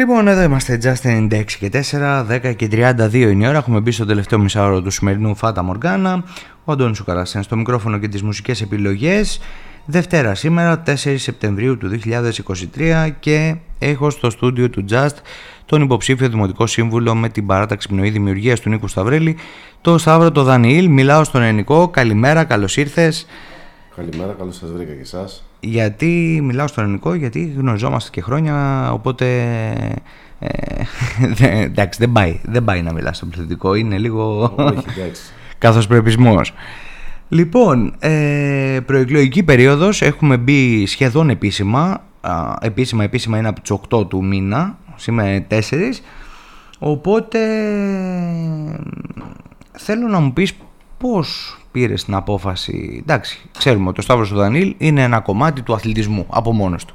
Λοιπόν, εδώ είμαστε Just 96 και 4, 10 και 32 είναι η ώρα. Έχουμε μπει στο τελευταίο μισάωρο του σημερινού Φάτα Μοργάνα. Ο Αντώνης Σουκαρασέν στο μικρόφωνο και τις μουσικές επιλογές. Δευτέρα σήμερα, 4 Σεπτεμβρίου του 2023 και έχω στο στούντιο του Just τον υποψήφιο Δημοτικό Σύμβουλο με την παράταξη πνοή δημιουργίας του Νίκου Σταυρέλη, το Σταύρο το Δανιήλ. Μιλάω στον Ενικό. Καλημέρα, καλώς ήρθες. Καλημέρα, καλώς σας βρήκα και εσάς. Γιατί μιλάω στον ελληνικό, γιατί γνωριζόμαστε και χρόνια, οπότε. Ε, εντάξει, δεν πάει, δεν πάει να μιλάς στον πληθυντικό, είναι λίγο. Καθώς προεπισμός. Λοιπόν, ε, προεκλογική περίοδος, έχουμε μπει σχεδόν επίσημα, επίσημα, επίσημα είναι από τις 8 του μήνα, σήμερα 4, οπότε θέλω να μου πεις πώς πήρες την απόφαση; Εντάξει, ξέρουμε ότι ο Σταύρος του Δανίλ είναι ένα κομμάτι του αθλητισμού από μόνος του.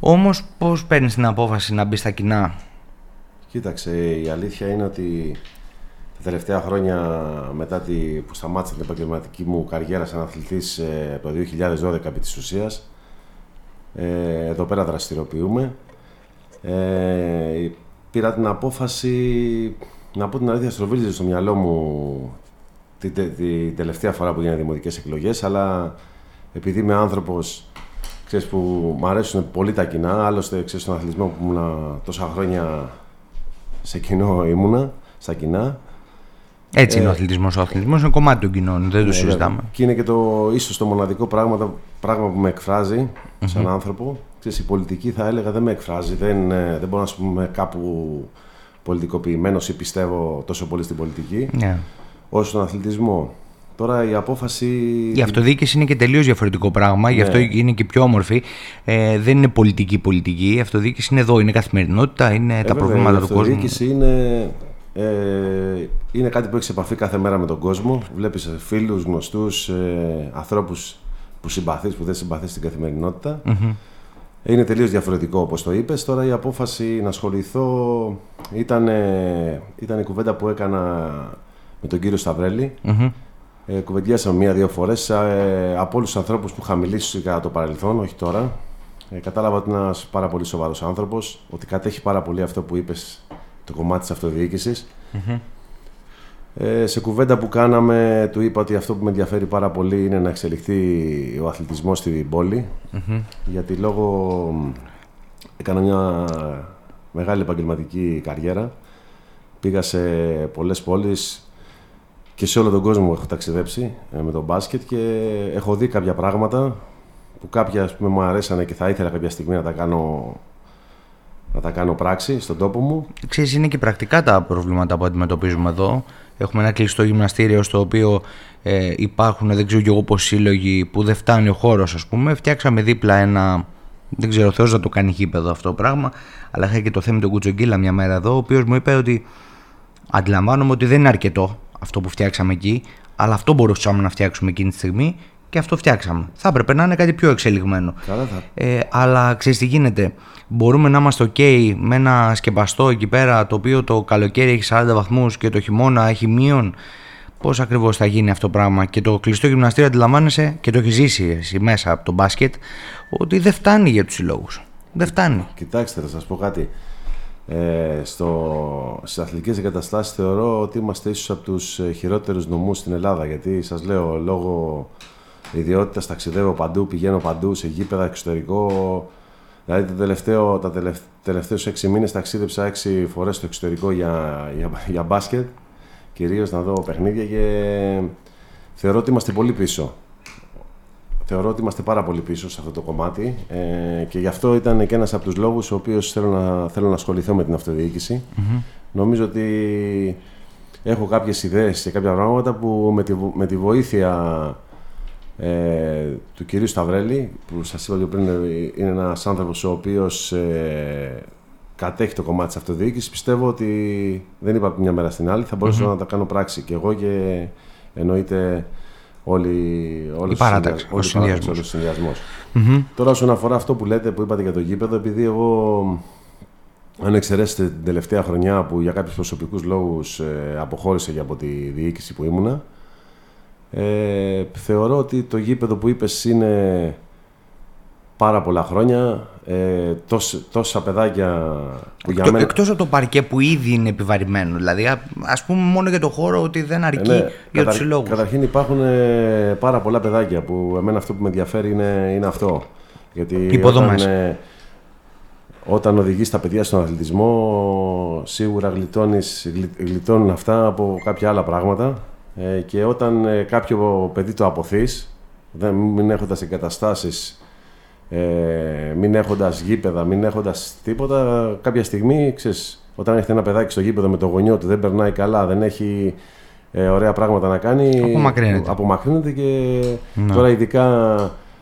Όμως, πώς παίρνεις την απόφαση να μπεις στα κοινά; Κοίταξε, η αλήθεια είναι ότι τα τελευταία χρόνια μετά τη, που σταμάτησα την επαγγελματική μου καριέρα σαν αθλητής ε, το 2012 επί της ουσίας ε, εδώ πέρα δραστηριοποιούμε ε, πήρα την απόφαση να πω την αλήθεια στροβίλιζε στο μυαλό μου την, τη, τελευταία φορά που γίνανε δημοτικές εκλογές, αλλά επειδή είμαι άνθρωπος ξέρεις, που μου αρέσουν πολύ τα κοινά, άλλωστε ξέρεις, στον αθλητισμό που ήμουν τόσα χρόνια σε κοινό ήμουνα, στα κοινά. Έτσι είναι ο ε, αθλητισμός. Ο αθλητισμός είναι κομμάτι των κοινών, δεν το ναι, συζητάμε. Και είναι και το ίσως το μοναδικό πράγμα, πράγμα που με εκφράζει σαν άνθρωπο. Ξέρεις, η πολιτική θα έλεγα δεν με εκφράζει. Δεν, ε, δεν μπορώ να πούμε κάπου πολιτικοποιημένος ή πιστεύω τόσο πολύ στην πολιτική. Yeah. Ναι όσο στον αθλητισμό. Τώρα η απόφαση. Η αυτοδιοίκηση είναι και τελείως διαφορετικό πράγμα, ναι. γι' αυτό είναι και πιο όμορφη. Ε, δεν είναι πολιτική πολιτική. Η αυτοδιοίκηση είναι εδώ, είναι καθημερινότητα, είναι ε, τα προβλήματα του κόσμου. Η αυτοδιοίκηση είναι, ε, είναι κάτι που έχει επαφή κάθε μέρα με τον κόσμο. Βλέπεις φίλους, γνωστούς, ε, ανθρώπους που συμπαθείς, που δεν συμπαθείς στην καθημερινότητα. Mm-hmm. Είναι τελείως διαφορετικό όπως το είπες. Τώρα η απόφαση να ασχοληθώ ήταν, ήταν η κουβέντα που έκανα με τον κύριο Σταυρέλη. Mm-hmm. Ε, κουβεντιάσαμε μία-δύο φορές ε, από όλους τους ανθρώπους που είχα μιλήσει κατά το παρελθόν, όχι τώρα. Ε, κατάλαβα ότι είναι ένας πάρα πολύ σοβαρός άνθρωπος, ότι κατέχει πάρα πολύ αυτό που είπες, το κομμάτι της αυτοδιοίκησης. Mm-hmm. Ε, σε κουβέντα που κάναμε, του είπα ότι αυτό που με ενδιαφέρει πάρα πολύ είναι να εξελιχθεί ο αθλητισμός στην πόλη. Mm-hmm. Γιατί λόγω έκανα μια μεγάλη επαγγελματική καριέρα. Πήγα σε πολλές πόλεις, και σε όλο τον κόσμο έχω ταξιδέψει ε, με τον μπάσκετ και έχω δει κάποια πράγματα που κάποια ας πούμε, μου αρέσανε και θα ήθελα κάποια στιγμή να τα κάνω να τα κάνω πράξη στον τόπο μου. Ξέρεις, είναι και πρακτικά τα προβλήματα που αντιμετωπίζουμε εδώ. Έχουμε ένα κλειστό γυμναστήριο στο οποίο ε, υπάρχουν, δεν ξέρω και εγώ πώς σύλλογοι που δεν φτάνει ο χώρος ας πούμε. Φτιάξαμε δίπλα ένα, δεν ξέρω ο Θεός να το κάνει γήπεδο αυτό το πράγμα, αλλά είχα και το θέμα του Κουτσογκίλα μια μέρα εδώ, ο οποίος μου είπε ότι αντιλαμβάνομαι ότι δεν είναι αρκετό αυτό που φτιάξαμε εκεί, αλλά αυτό μπορούσαμε να φτιάξουμε εκείνη τη στιγμή και αυτό φτιάξαμε. Θα έπρεπε να είναι κάτι πιο εξελιγμένο. Καλά θα. Ε, αλλά ξέρεις τι γίνεται. Μπορούμε να είμαστε OK με ένα σκεπαστό εκεί πέρα το οποίο το καλοκαίρι έχει 40 βαθμούς και το χειμώνα έχει μείον. Πώς ακριβώς θα γίνει αυτό το πράγμα; Και το κλειστό γυμναστήριο αντιλαμβάνεσαι και το έχεις ζήσει εσύ μέσα από το μπάσκετ ότι δεν φτάνει για τους συλλόγους. Δεν φτάνει. Κοιτάξτε, θα σας πω κάτι ε, στο, στις αθλητικές εγκαταστάσεις θεωρώ ότι είμαστε ίσως από τους ε, χειρότερους νομούς στην Ελλάδα γιατί σας λέω λόγω ιδιότητας ταξιδεύω παντού, πηγαίνω παντού σε γήπεδα εξωτερικό. Δηλαδή το τελευταίο, τα τελευταίους έξι μήνες ταξίδεψα έξι φορές στο εξωτερικό για, για, για μπάσκετ κυρίως να δω παιχνίδια και θεωρώ ότι είμαστε πολύ πίσω θεωρώ ότι είμαστε πάρα πολύ πίσω σε αυτό το κομμάτι ε, και γι' αυτό ήταν και ένας από τους λόγους ο οποίος θέλω να, θέλω να ασχοληθώ με την αυτοδιοίκηση. Νομίζω ότι έχω κάποιες ιδέες και κάποια πράγματα που με τη, με τη βοήθεια ε, του κυρίου Σταυρέλη, που σας είπα και πριν είναι ένας άνθρωπος ο οποίος ε, κατέχει το κομμάτι της αυτοδιοίκησης, πιστεύω ότι δεν είπα από μια μέρα στην άλλη, θα μπορέσω να τα κάνω πράξη και εγώ και εννοείται όλη, η παράταξη, ο συνδυασμός. Mm-hmm. Τώρα όσον αφορά αυτό που λέτε, που είπατε για το γήπεδο, επειδή εγώ αν εξαιρέσετε την τελευταία χρονιά που για κάποιους προσωπικούς λόγους ε, αποχώρησε για από τη διοίκηση που ήμουνα, ε, θεωρώ ότι το γήπεδο που είπες είναι πάρα πολλά χρόνια. Ε, τόσα παιδάκια που για Εκτό μένα... Εκτός από το παρκέ που ήδη είναι επιβαρημένο. Δηλαδή, α ας πούμε μόνο για το χώρο ότι δεν αρκεί Ε, ναι, για κατα- τους συλλόγους. Καταρχήν υπάρχουν ε, πάρα πολλά παιδάκια που εμένα αυτό που με ενδιαφέρει είναι, είναι αυτό. Γιατί Υποδομές. όταν, ε, όταν οδηγείς τα παιδιά στον αθλητισμό σίγουρα γλιτώνεις, γλι- γλιτώνουν αυτά από κάποια άλλα πράγματα ε, και όταν ε, κάποιο παιδί το αποθείς δεν, μην έχοντας εγκαταστάσεις ε, μην έχοντας γήπεδα, μην έχοντας τίποτα κάποια στιγμή, ξέρεις, όταν έχετε ένα παιδάκι στο γήπεδο με το γονιό του δεν περνάει καλά, δεν έχει ε, ωραία πράγματα να κάνει Απομακρύνεται. απομακρύνεται και Ναι. τώρα ειδικά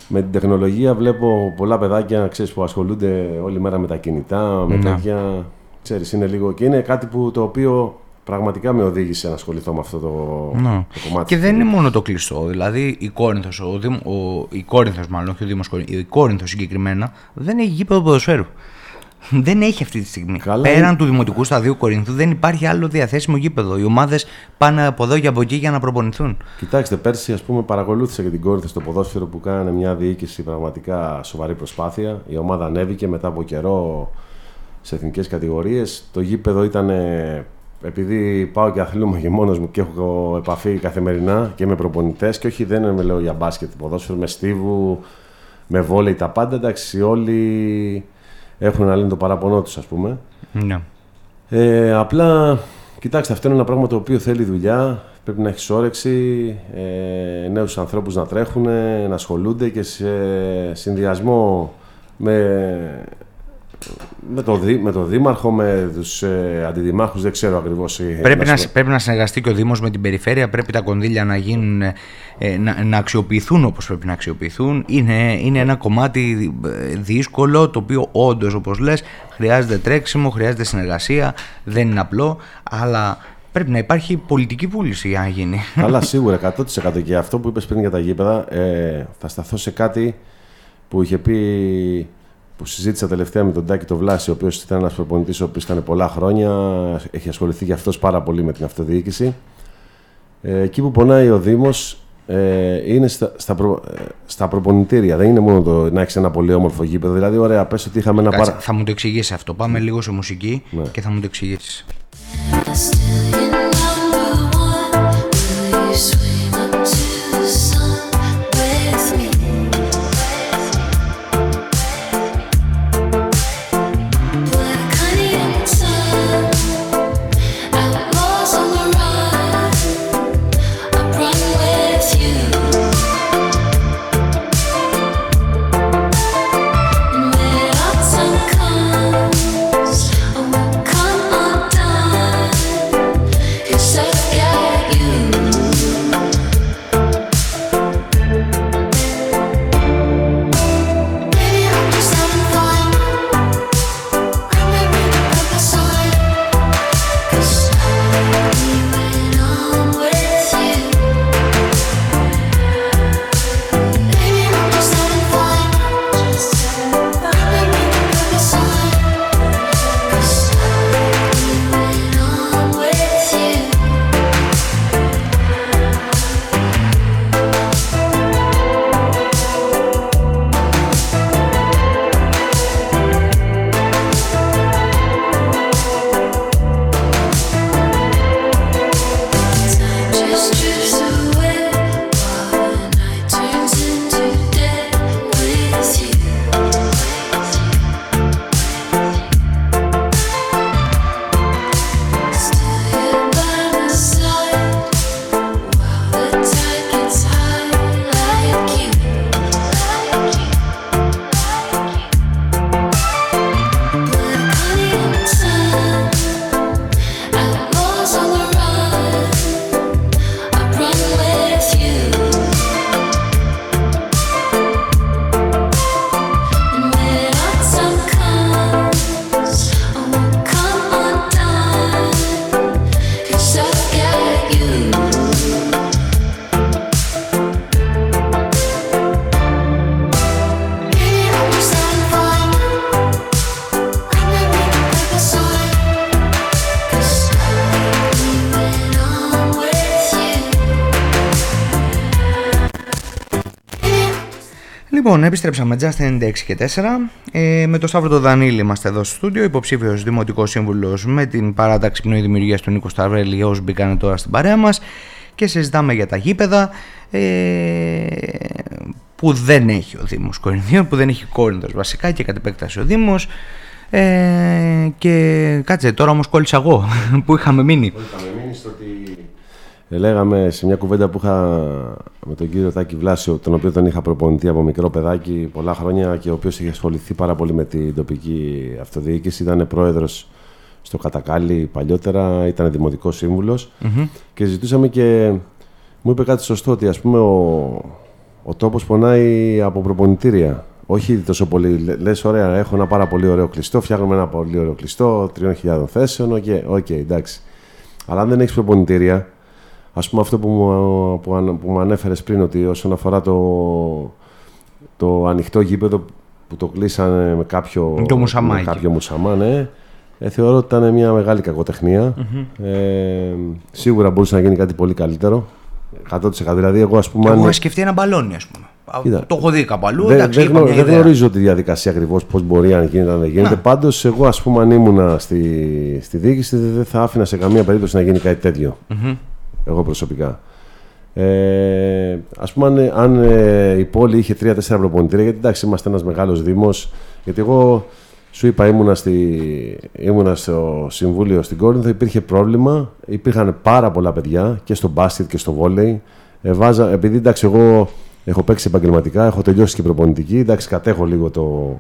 με την τεχνολογία βλέπω πολλά παιδάκια ξέρεις, που ασχολούνται όλη μέρα με τα κινητά, με Ναι. τέτοια. Ξέρεις, είναι λίγο και είναι κάτι που το οποίο πραγματικά με οδήγησε να ασχοληθώ με αυτό το, Ναι. το κομμάτι. Και δεν είναι μόνο το κλειστό. Δηλαδή η Κόρινθος, ο, Δήμ, ο, η Κόρινθος μάλλον, όχι ο Δήμος Κόρινθος, η Κόρινθος συγκεκριμένα δεν έχει γήπεδο ποδοσφαίρου. Δεν έχει αυτή τη στιγμή. Καλά, Πέραν είναι- του Δημοτικού Σταδίου Κορινθού δεν υπάρχει άλλο διαθέσιμο γήπεδο. Οι ομάδες πάνε από εδώ και από εκεί για να προπονηθούν. Κοιτάξτε, πέρσι ας πούμε παρακολούθησα και την Κόρινθο στο ποδόσφαιρο που κάνανε μια διοίκηση πραγματικά σοβαρή προσπάθεια. Η ομάδα ανέβηκε μετά από καιρό σε εθνικές κατηγορίες. Το γήπεδο ήταν, επειδή πάω και αθλούμαι και μόνος μου και έχω επαφή καθημερινά και με προπονητές και όχι δεν με λέω για μπάσκετ, ποδόσφαιρο, με στίβου, με βόλεϊ, τα πάντα. Εντάξει, όλοι έχουν να λένε το παράπονό τους ας πούμε. Ναι. Ε, απλά, κοιτάξτε, αυτό είναι ένα πράγμα το οποίο θέλει δουλειά. Πρέπει να έχεις όρεξη, ε, νέους ανθρώπους να τρέχουν, να ασχολούνται και σε συνδυασμό με, με, το, δή- με το δήμαρχο, με τους ε, αντιδημάρχους, δεν ξέρω ακριβώς. ε, Πρέπει να, να πρέπει να συνεργαστεί και ο Δήμος με την περιφέρεια, πρέπει τα κονδύλια να, γίνουν, ε, να, να αξιοποιηθούν όπως πρέπει να αξιοποιηθούν. Είναι, είναι ένα κομμάτι ε, δύσκολο, το οποίο όντως όπως λες χρειάζεται τρέξιμο, χρειάζεται συνεργασία, δεν είναι απλό, αλλά πρέπει να υπάρχει πολιτική βούληση για να γίνει. Αλλά σίγουρα 100% και αυτό που είπες πριν για τα γήπεδα, ε, θα σταθώ σε κάτι που είχε πει, που συζήτησα τελευταία με τον Τάκη το Βλάση, ο οποίος ήταν ένας προπονητής ο οποίος ήταν πολλά χρόνια, έχει ασχοληθεί και αυτός πάρα πολύ με την αυτοδιοίκηση. Ε, εκεί που πονάει ο Δήμος ε, είναι στα, στα, προ, ε, στα προπονητήρια. Δεν είναι μόνο το να έχεις ένα πολύ όμορφο γήπεδο. Δηλαδή, ωραία, πες ότι είχαμε ένα Κάτσε, πάρα. Θα μου το εξηγήσεις αυτό. Πάμε λίγο σε μουσική Ναι. και θα μου το εξηγήσεις. Λοιπόν, επιστρέψαμε Just 96 και 4. Ε, με τον Σταύρο τον Δανίλη είμαστε εδώ στο στούντιο, υποψήφιος Δημοτικός Σύμβουλος με την παράταξη πνοή δημιουργίας του Νίκο Σταυρέλη, όσοι μπήκαν τώρα στην παρέα μας. Και συζητάμε για τα γήπεδα ε, που δεν έχει ο Δήμος Κορινθίων, που δεν έχει Κόρινθος βασικά και κατ' επέκταση ο Δήμος. Ε, και κάτσε, τώρα όμως κόλλησα εγώ που είχαμε μείνει. Είχαμε μείνει στο ότι ε, λέγαμε σε μια κουβέντα που είχα με τον κύριο Τάκη Βλάσιο, τον οποίο τον είχα προπονητή από μικρό παιδάκι πολλά χρόνια και ο οποίος είχε ασχοληθεί πάρα πολύ με την τοπική αυτοδιοίκηση. Ήταν πρόεδρος στο Κατακάλι παλιότερα, ήταν δημοτικός σύμβουλος και ζητούσαμε και μου είπε κάτι σωστό ότι ας πούμε ο, ο τόπος πονάει από προπονητήρια. Όχι τόσο πολύ. Λε, λες, ωραία, έχω ένα πάρα πολύ ωραίο κλειστό, φτιάχνουμε ένα πολύ ωραίο κλειστό, 3.000 θέσεων, οκ, okay, εντάξει. Αλλά αν δεν έχεις προπονητήρια, ας πούμε αυτό που μου, που, αν- που μου ανέφερες πριν, ότι όσον αφορά το, το ανοιχτό γήπεδο που το κλείσανε με κάποιο, Το μουσαμάκι. με κάποιο μουσαμά, ναι, ε, θεωρώ ότι ήταν μια μεγάλη κακοτεχνία. Ε, σίγουρα μπορούσε να γίνει κάτι πολύ καλύτερο. 100%. Δηλαδή, εγώ ας πούμε. Εγώ αν- είχα σκεφτεί ένα μπαλόνι, ας πούμε. Α, Κοίτα. Το έχω δει κάπου αλλού. δεν, εντάξει, δεν, είπα γνω- μια δεν ιδέα. γνωρίζω τη διαδικασία ακριβώς πώς μπορεί αν γίνεται, αν δεν γίνεται. Να. Πάντως, εγώ, ας πούμε, αν ήμουνα στη, στη διοίκηση, δεν δεν θα άφηνα σε καμία περίπτωση να γίνει κάτι τέτοιο. Εγώ προσωπικά. Ε, Ας πούμε, αν, αν ε, η πόλη είχε τρία-τέσσερα προπονητήρια, γιατί εντάξει, είμαστε ένας μεγάλος Δήμος. Γιατί εγώ σου είπα, ήμουνα, στη, ήμουνα στο Συμβούλιο στην Κόρινθο, υπήρχε πρόβλημα. Υπήρχαν πάρα πολλά παιδιά και στο μπάσκετ και στο βόλεϊ. Ε, βάζα, επειδή εντάξει, εγώ έχω παίξει επαγγελματικά, έχω τελειώσει και προπονητική. Εντάξει, κατέχω λίγο το,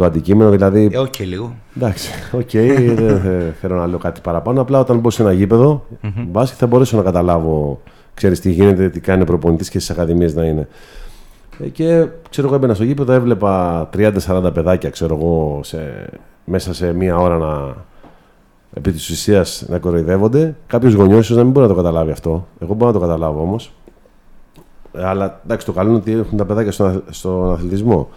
το αντικείμενο. Δηλαδή, Ε, όχι και λίγο. Εντάξει, οκ, δεν θε- θέλω να λέω κάτι παραπάνω. Απλά όταν μπω σε ένα γήπεδο, μπάσκετ θα μπορέσω να καταλάβω, ξέρεις τι γίνεται, τι κάνει ο προπονητής και στις ακαδημίες να είναι. Ε, Και ξέρω εγώ έμπαινα στο γήπεδο, έβλεπα 30-40 παιδάκια, ξέρω εγώ, σε, μέσα σε μία ώρα να, επί της ουσίας να κοροϊδεύονται. Κάποιος γονιός ίσως να μην μπορεί να το καταλάβει αυτό. Εγώ μπορώ να το καταλάβω όμως. Ε, Αλλά εντάξει, το καλό είναι ότι έχουν τα παιδάκια στον, αθ- στον αθλητισμό.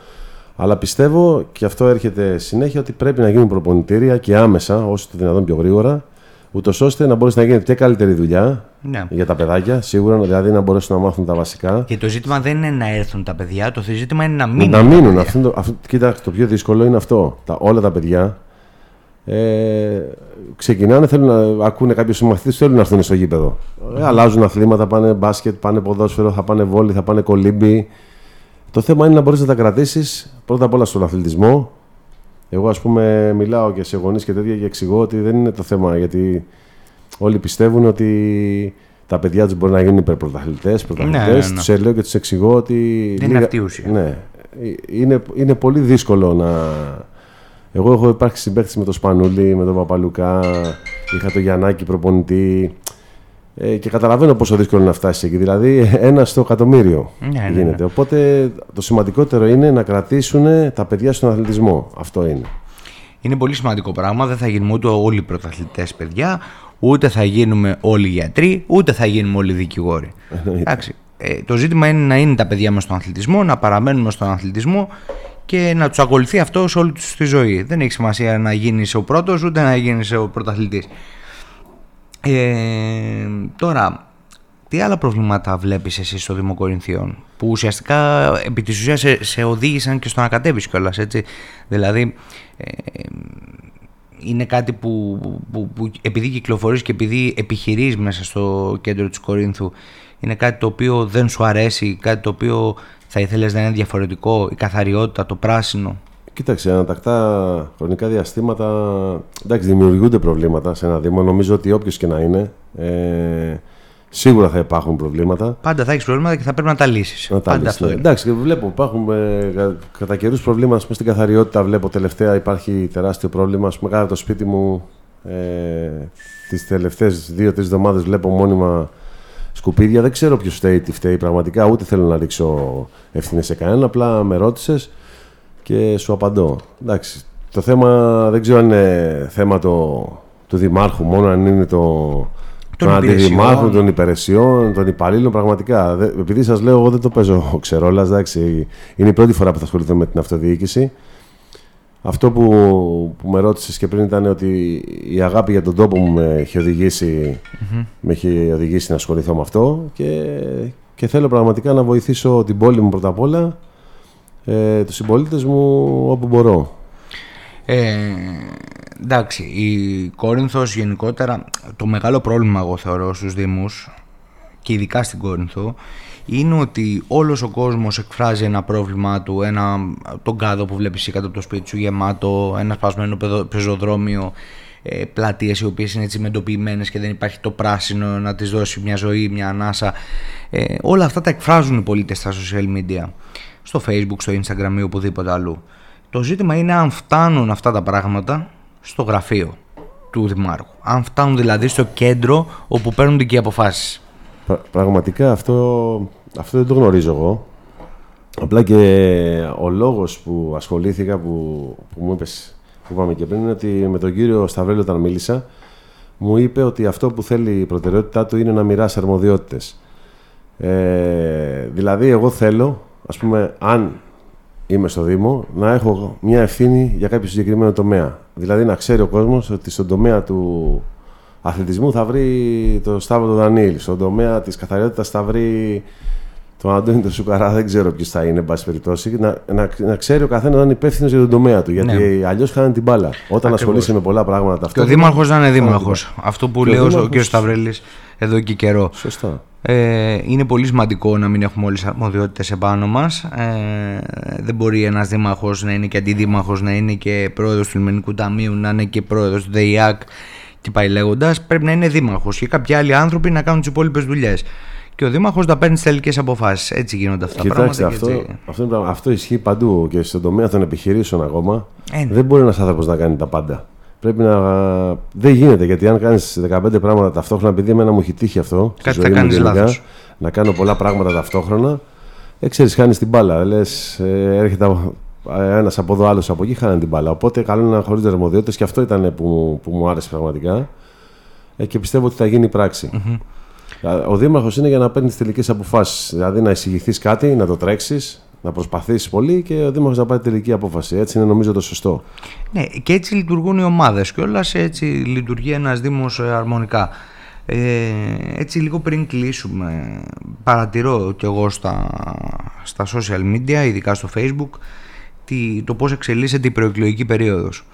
Αλλά πιστεύω και αυτό έρχεται συνέχεια ότι πρέπει να γίνουν προπονητήρια και άμεσα, όσο το δυνατόν πιο γρήγορα, ούτως ώστε να μπορέσει να γίνει και καλύτερη δουλειά Ναι. για τα παιδάκια, σίγουρα, δηλαδή να μπορέσουν να μάθουν τα βασικά. Και το ζήτημα δεν είναι να έρθουν τα παιδιά, το ζήτημα είναι να μείνουν. να τα μείνουν. παιδιά. Αυτό, είναι το, αυτό, κοίτα, το πιο δύσκολο είναι αυτό. Τα, όλα τα παιδιά ε, ξεκινάνε, θέλουν να ακούνε κάποιους συμμαθητές, θέλουν να έρθουν στο γήπεδο. Ε, αλλάζουν αθλήματα, πάνε μπάσκετ, πάνε ποδόσφαιρο, θα πάνε βόλι, θα πάνε κολύμπι. Το θέμα είναι να μπορείς να τα κρατήσεις πρώτα απ' όλα στον αθλητισμό. Εγώ, ας πούμε, μιλάω και σε γονείς και τέτοια και εξηγώ ότι δεν είναι το θέμα γιατί όλοι πιστεύουν ότι τα παιδιά τους μπορεί να γίνουν υπερπρωταθλητές. Πρωταθλητές. Ναι, ναι, ναι. Του λέω και τους εξηγώ ότι. Δεν είναι αυτή η ουσία. Ναι. Ε, Είναι, είναι πολύ δύσκολο να. Εγώ έχω υπάρξει συμπαίχτης με τον Σπανούλη, με τον Παπαλουκά, είχα τον Γιαννάκη προπονητή. Ε, και καταλαβαίνω πόσο δύσκολο είναι να φτάσεις εκεί. Δηλαδή, ένα στο εκατομμύριο Ναι, ναι, γίνεται. ναι. Οπότε το σημαντικότερο είναι να κρατήσουν τα παιδιά στον αθλητισμό. Αυτό είναι. Είναι πολύ σημαντικό πράγμα. Δεν θα γίνουμε ούτε όλοι πρωταθλητές παιδιά, ούτε θα γίνουμε όλοι γιατροί, ούτε θα γίνουμε όλοι δικηγόροι. Εντάξει. Ε, το ζήτημα είναι να είναι τα παιδιά μας στον αθλητισμό, να παραμένουμε στον αθλητισμό και να τους ακολουθεί αυτό σε όλη τους τη ζωή. Δεν έχει σημασία να γίνεις ο πρώτος, ούτε να γίνεις ο πρωταθλητής. Ε, τώρα, τι άλλα προβλήματα βλέπεις εσύ στο Δήμο Κορινθίων που ουσιαστικά επί της ουσίας σε, σε οδήγησαν και στο να κατέβεις κιόλας έτσι; Δηλαδή ε, είναι κάτι που, που, που επειδή κυκλοφορείς και επειδή επιχειρείς μέσα στο κέντρο της Κορίνθου είναι κάτι το οποίο δεν σου αρέσει, κάτι το οποίο θα ήθελες να είναι διαφορετικό, η καθαριότητα, το πράσινο; Κοίταξε, ανατακτά χρονικά διαστήματα εντάξει, δημιουργούνται προβλήματα σε ένα Δήμο. Νομίζω ότι όποιος και να είναι, ε, σίγουρα θα υπάρχουν προβλήματα. Πάντα θα έχεις προβλήματα και θα πρέπει να τα λύσεις. Να τα Πάντα λύσεις, αυτό ναι. είναι. Εντάξει, και βλέπω, υπάρχουν ε, κα- κατά καιρούς προβλήματα ας πούμε, στην καθαριότητα. Βλέπω τελευταία υπάρχει τεράστιο πρόβλημα. Ας πούμε, κάτω από το σπίτι μου ε, τις τελευταίες δύο-τρεις εβδομάδες βλέπω μόνιμα σκουπίδια. Δεν ξέρω ποιος φταίει, τι φταίει πραγματικά. Ούτε θέλω να ρίξω ευθύνη σε κανένα. Απλά με ρώτησες και σου απαντώ. Εντάξει, το θέμα δεν ξέρω αν είναι θέμα το, του Δημάρχου μόνο, αν είναι το, Των των αντιδημάρχων, υπηρεσιών. των υπηρεσιών, των υπαλλήλων. Πραγματικά. Δε- επειδή σας λέω, εγώ δεν το παίζω ξερόλα. Εντάξει, είναι η πρώτη φορά που θα ασχοληθώ με την αυτοδιοίκηση. Αυτό που, που με ρώτησες και πριν ήταν ότι η αγάπη για τον τόπο μου με έχει οδηγήσει, με έχει οδηγήσει να ασχοληθώ με αυτό και, και θέλω πραγματικά να βοηθήσω την πόλη μου πρώτα απ' όλα ε, τους συμπολίτες μου όπου μπορώ. Ε, εντάξει, η Κόρινθος γενικότερα, το μεγάλο πρόβλημα εγώ θεωρώ στους Δήμους και ειδικά στην Κόρινθο είναι ότι όλος ο κόσμος εκφράζει ένα πρόβλημά του, ένα, τον κάδο που βλέπεις κάτω από το σπίτι σου γεμάτο, ένα σπασμένο πεζο- πεζοδρόμιο, ε, πλατείες οι οποίες είναι τσιμεντοποιημένες και δεν υπάρχει το πράσινο να τις δώσει μια ζωή, μια ανάσα. Ε, όλα αυτά τα εκφράζουν οι πολίτες στα social media, στο facebook, στο instagram ή οπουδήποτε αλλού. Το ζήτημα είναι αν φτάνουν αυτά τα πράγματα στο γραφείο του Δημάρχου. Αν φτάνουν δηλαδή στο κέντρο όπου παίρνονται και οι αποφάσεις. Πρα- Πραγματικά αυτό, αυτό δεν το γνωρίζω εγώ. Απλά και ο λόγος που ασχολήθηκα, που, που μου είπες, που είπαμε και πριν, είναι ότι με τον κύριο Σταυρέλη όταν μίλησα, μου είπε ότι αυτό που θέλει η προτεραιότητά του είναι να μοιράσει αρμοδιότητες. Ε, δηλαδή, εγώ θέλω, ας πούμε, αν είμαι στο Δήμο, να έχω μια ευθύνη για κάποιο συγκεκριμένο τομέα. Δηλαδή, να ξέρει ο κόσμος ότι στον τομέα του αθλητισμού θα βρει το Σταύρο του Δανίλη. Στον τομέα της καθαριότητας θα βρει τον Αντώνη τον Σουκαρά. Δεν ξέρω ποιος θα είναι, εν πάση περιπτώσει. Να, να, να ξέρει ο καθένας να είναι υπεύθυνος για τον τομέα του. Γιατί Ναι. αλλιώς χάνει την μπάλα. Όταν Ακριβώς. ασχολείσαι με πολλά πράγματα Και ο ταυτόχρονα. Δήμαρχος να είναι χάνει την Δήμαρχος. Αυτό που Και ο λέει ο Δήμαρχος- κ. Σταυρέλης εδώ και καιρό. Σωστά. Ε, είναι πολύ σημαντικό να μην έχουμε όλες τις αρμοδιότητες επάνω μας. Ε, δεν μπορεί ένας δήμαρχος να είναι και αντιδήμαρχος, να είναι και πρόεδρος του Λιμενικού Ταμείου, να είναι και πρόεδρος του ΔΕΙΑΚ και πάει λέγοντας. Πρέπει να είναι δήμαρχος και κάποιοι άλλοι άνθρωποι να κάνουν τις υπόλοιπες δουλειές. Και ο δήμαρχος να παίρνει τις τελικές αποφάσεις. Έτσι γίνονται αυτά τα Κοιτάξτε, πράγματα. αυτό, και έτσι- αυτό, είναι πράγμα- αυτό ισχύει παντού και στον τομέα των επιχειρήσεων ακόμα. Ε, ναι. Δεν μπορεί ένας άνθρωπος να κάνει τα πάντα. Πρέπει να. Δεν γίνεται γιατί αν κάνεις 15 πράγματα ταυτόχρονα, επειδή εμένα μου έχει τύχει αυτό. στη Κάτι ζωή θα μου κάνεις γενικά, λάθος. Να κάνω πολλά πράγματα ταυτόχρονα. Ε, ξέρεις, χάνεις την μπάλα. Λες, ε, έρχεται ένας από εδώ, άλλος από εκεί, χάνει την μπάλα. Οπότε καλό είναι να χωρίζει αρμοδιότητε και αυτό ήταν που, που μου άρεσε πραγματικά. Ε, και πιστεύω ότι θα γίνει πράξη. Ο Δήμαρχος είναι για να παίρνεις τι τελικές αποφάσεις. Δηλαδή να εισηγηθείς κάτι, να το τρέξεις, να προσπαθήσει πολύ και ο Δήμαρχος να πάρει τελική απόφαση. Έτσι είναι νομίζω το σωστό. Ναι, και έτσι λειτουργούν οι ομάδες και όλα έτσι λειτουργεί ένας Δήμος ε, αρμονικά. Ε, έτσι λίγο πριν κλείσουμε, παρατηρώ κι εγώ στα, στα social media, ειδικά στο facebook, τι, το πώς εξελίσσεται η προεκλογική περίοδος.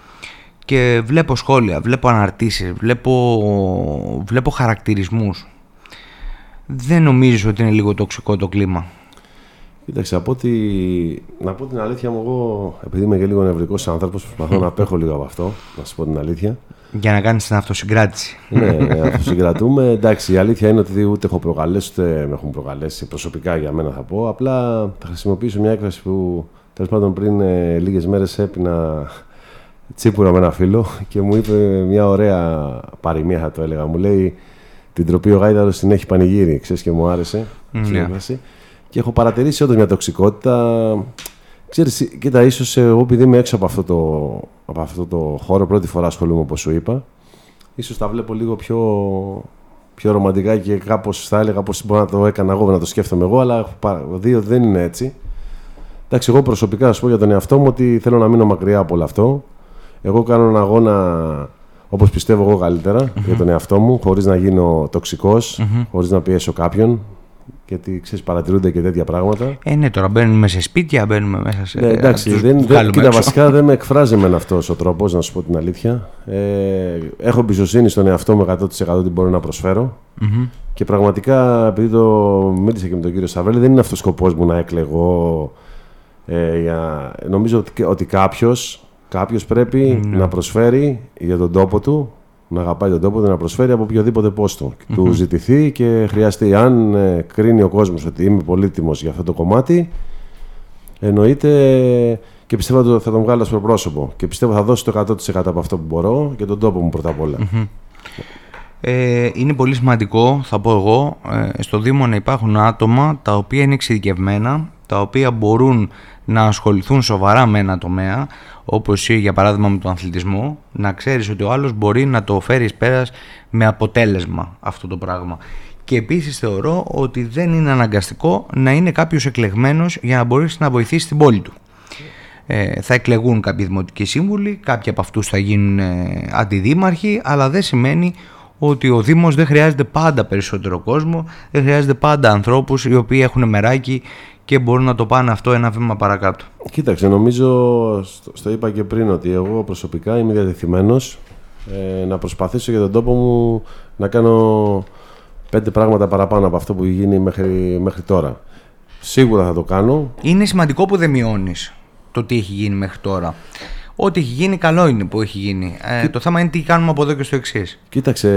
Και βλέπω σχόλια, βλέπω αναρτήσεις, βλέπω, βλέπω χαρακτηρισμούς. Δεν νομίζω ότι είναι λίγο τοξικό το κλίμα; Κοίταξε, από ότι, να πω την αλήθεια μου, εγώ επειδή είμαι και λίγο νευρικός άνθρωπος, προσπαθώ να απέχω λίγο από αυτό, να σα πω την αλήθεια. Για να κάνεις την αυτοσυγκράτηση. ναι, αυτοσυγκρατούμε. Εντάξει, η αλήθεια είναι ότι ούτε έχω προκαλέσει, ούτε με έχουν προκαλέσει προσωπικά για μένα θα πω. Απλά θα χρησιμοποιήσω μια έκφραση που τέλος πάντων πριν ε, λίγες μέρες έπεινα τσίπουρα με ένα φίλο και μου είπε μια ωραία παροιμία, θα το έλεγα. Μου λέει την τροπή ο Γάιδαρος την έχει πανηγύρι. Ξέρεις και μου άρεσε. αυτή η Ναι. έκφραση. Και έχω παρατηρήσει όντως μια τοξικότητα. Ξέρεις, κοίτα, ίσως εγώ επειδή είμαι έξω από αυτό, το, από αυτό το χώρο, πρώτη φορά ασχολούμαι όπως σου είπα, ίσως τα βλέπω λίγο πιο, πιο ρομαντικά και κάπως θα έλεγα πως μπορώ να το έκανα εγώ, να το σκέφτομαι εγώ, αλλά έχω πα- δει ότι δεν είναι έτσι. Εντάξει, εγώ προσωπικά να σου πω για τον εαυτό μου ότι θέλω να μείνω μακριά από όλο αυτό. Εγώ κάνω έναν αγώνα όπως πιστεύω εγώ καλύτερα για τον εαυτό μου, χωρίς να γίνω τοξικός, χωρίς να πιέσω κάποιον. Γιατί ξέρεις, παρατηρούνται και τέτοια πράγματα. Ε, ναι, τώρα μπαίνουμε σε σπίτια, μπαίνουμε μέσα σε. Ναι, εντάξει, να τους δεν, δεν, βγάλουμε κοίτα, έξω. βασικά δεν με εκφράζει εμένα αυτός ο τρόπος, να σου πω την αλήθεια. Ε, έχω εμπιστοσύνη στον εαυτό μου 100% ότι μπορώ να προσφέρω. Και πραγματικά, επειδή το μίλησα και με τον κύριο Σαβέλη, δεν είναι αυτός ο σκοπός μου να έκλεγω. Ε, για... Νομίζω ότι, ότι κάποιο κάποιος πρέπει να προσφέρει για τον τόπο του, να αγαπάει τον τόπο του, να προσφέρει από οποιοδήποτε πόστο του ζητηθεί και χρειαστεί. Αν ε, κρίνει ο κόσμος ότι είμαι πολύτιμος για αυτό το κομμάτι, εννοείται και πιστεύω ότι θα τον βγάλω στο πρόσωπο. Και πιστεύω θα δώσω το 100% από αυτό που μπορώ και τον τόπο μου πρώτα απ' όλα. Ε, είναι πολύ σημαντικό, θα πω εγώ, ε, στο Δήμο να υπάρχουν άτομα τα οποία είναι εξειδικευμένα, τα οποία μπορούν να ασχοληθούν σοβαρά με ένα τομέα, όπως εσύ για παράδειγμα με τον αθλητισμό, να ξέρεις ότι ο άλλος μπορεί να το φέρει εις πέρας με αποτέλεσμα αυτό το πράγμα. Και επίσης θεωρώ ότι δεν είναι αναγκαστικό να είναι κάποιος εκλεγμένος για να μπορέσει να βοηθήσει την πόλη του. Ε, θα εκλεγούν κάποιοι δημοτικοί σύμβουλοι, κάποιοι από αυτούς θα γίνουν ε, αντιδήμαρχοι, αλλά δεν σημαίνει ότι ο Δήμος δεν χρειάζεται πάντα περισσότερο κόσμο, δεν χρειάζεται πάντα ανθρώπους οι οποίοι έχουν μεράκι και μπορούν να το πάνε αυτό ένα βήμα παρακάτω. Κοίταξε, νομίζω, στο, στο είπα και πριν, ότι εγώ προσωπικά είμαι διατεθειμένος ε, να προσπαθήσω για τον τόπο μου να κάνω πέντε πράγματα παραπάνω από αυτό που έχει γίνει μέχρι, μέχρι τώρα. Σίγουρα θα το κάνω. Είναι σημαντικό που δεν μειώνεις το τι έχει γίνει μέχρι τώρα. Ό,τι έχει γίνει, καλό είναι που έχει γίνει. Ε, το θέμα είναι τι κάνουμε από εδώ και στο εξής. Κοίταξε,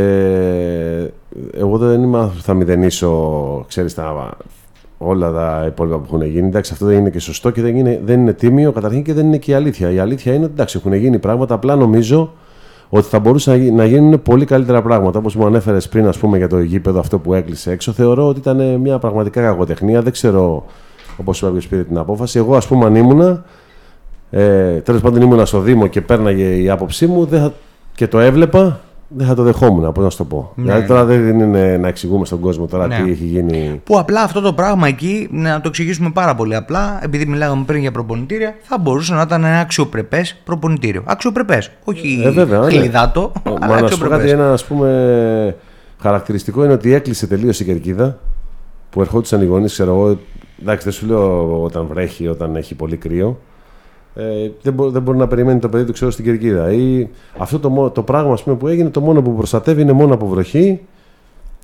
εγώ δεν είμαι άνθρωπος που θα μηδενίσω, ξέρεις, τα, όλα τα υπόλοιπα που έχουν γίνει. Εντάξει, αυτό δεν είναι και σωστό και δεν είναι, δεν είναι τίμιο καταρχήν και δεν είναι και η αλήθεια. Η αλήθεια είναι ότι εντάξει, έχουν γίνει πράγματα, απλά νομίζω ότι θα μπορούσαν να γι- να γίνουν πολύ καλύτερα πράγματα. Όπως μου ανέφερες πριν, ας πούμε, για το γήπεδο αυτό που έκλεισε έξω, θεωρώ ότι ήταν μια πραγματικά κακοτεχνία. Δεν ξέρω, όπως είπα, ποιο πήρε την απόφαση. Εγώ, ας πούμε, αν ήμουνα, ε, τέλος πάντων ήμουνα στο Δήμο και πέρναγε η άποψή μου δεν θα, και το έβλεπα, δεν θα το δεχόμουν. Πώς να σου το πω. Ναι, δηλαδή ναι. τώρα δεν είναι να εξηγούμε στον κόσμο τώρα Ναι. τι έχει γίνει. Που απλά αυτό το πράγμα εκεί, να το εξηγήσουμε πάρα πολύ απλά, επειδή μιλάγαμε πριν για προπονητήρια, θα μπορούσε να ήταν ένα αξιοπρεπές προπονητήριο. Αξιοπρεπές. Όχι Ε, βέβαια, ναι. χλιδάτο, Μα αλλά να σου πω κάτι, αξιοπρεπές. ένα ας πούμε χαρακτηριστικό είναι ότι έκλεισε τελείως η κερκίδα που ερχόντουσαν οι γονείς, ξέρω εγώ. Εντάξει, δεν σου λέω όταν βρέχει, όταν έχει πολύ κρύο. Ε, δεν, μπο- δεν μπορεί να περιμένει το παιδί του ξέρω στην κερκίδα. Ή αυτό το, μό- το πράγμα ας πούμε, που έγινε, το μόνο που προστατεύει είναι μόνο από βροχή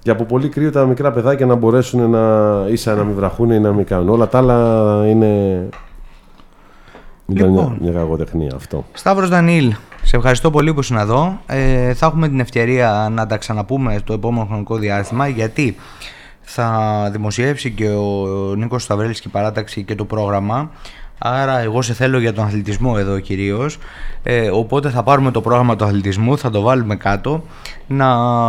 και από πολύ κρύο τα μικρά παιδάκια να μπορέσουν να ίσα να μην βραχούν ή να μην κάνουν. Όλα τα άλλα είναι. Ήταν μια, Λοιπόν. μια κακοτεχνία αυτό. Σταύρος Δανίλ, σε ευχαριστώ πολύ που ήσουν εδώ. Ε, θα έχουμε την ευκαιρία να τα ξαναπούμε το επόμενο χρονικό διάστημα γιατί θα δημοσιεύσει και ο Νίκος Σταυρέλης και η παράταξη και το πρόγραμμα. Άρα εγώ σε θέλω για τον αθλητισμό εδώ κυρίως. Ε, οπότε θα πάρουμε το πρόγραμμα του αθλητισμού, θα το βάλουμε κάτω να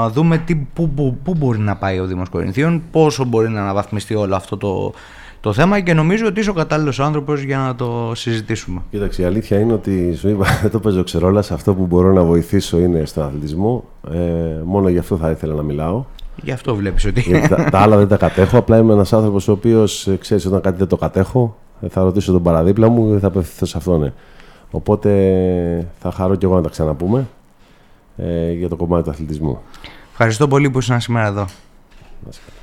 δούμε τι, πού, πού, πού μπορεί να πάει ο Δήμος Κορινθίων, πόσο μπορεί να αναβαθμιστεί όλο αυτό το, το θέμα και νομίζω ότι είσαι ο κατάλληλος άνθρωπος για να το συζητήσουμε. Κοίταξε, η αλήθεια είναι ότι σου είπα, δεν το παίζω ξερόλα. Αυτό που μπορώ να βοηθήσω είναι στον αθλητισμό. Ε, μόνο γι' αυτό θα ήθελα να μιλάω. Γι' αυτό βλέπεις ότι... Γιατί τα, τα άλλα δεν τα κατέχω. Απλά είμαι ένας άνθρωπος ο οποίος ξέρεις, όταν κάτι δεν το κατέχω, ε, θα ρωτήσω τον παραδίπλα μου και θα απευθυνθώ σε αυτόν. ναι. Οπότε θα χαρώ κι εγώ να τα ξαναπούμε ε, για το κομμάτι του αθλητισμού. Ευχαριστώ πολύ που ήσουν σήμερα εδώ. Να είσαι καλά.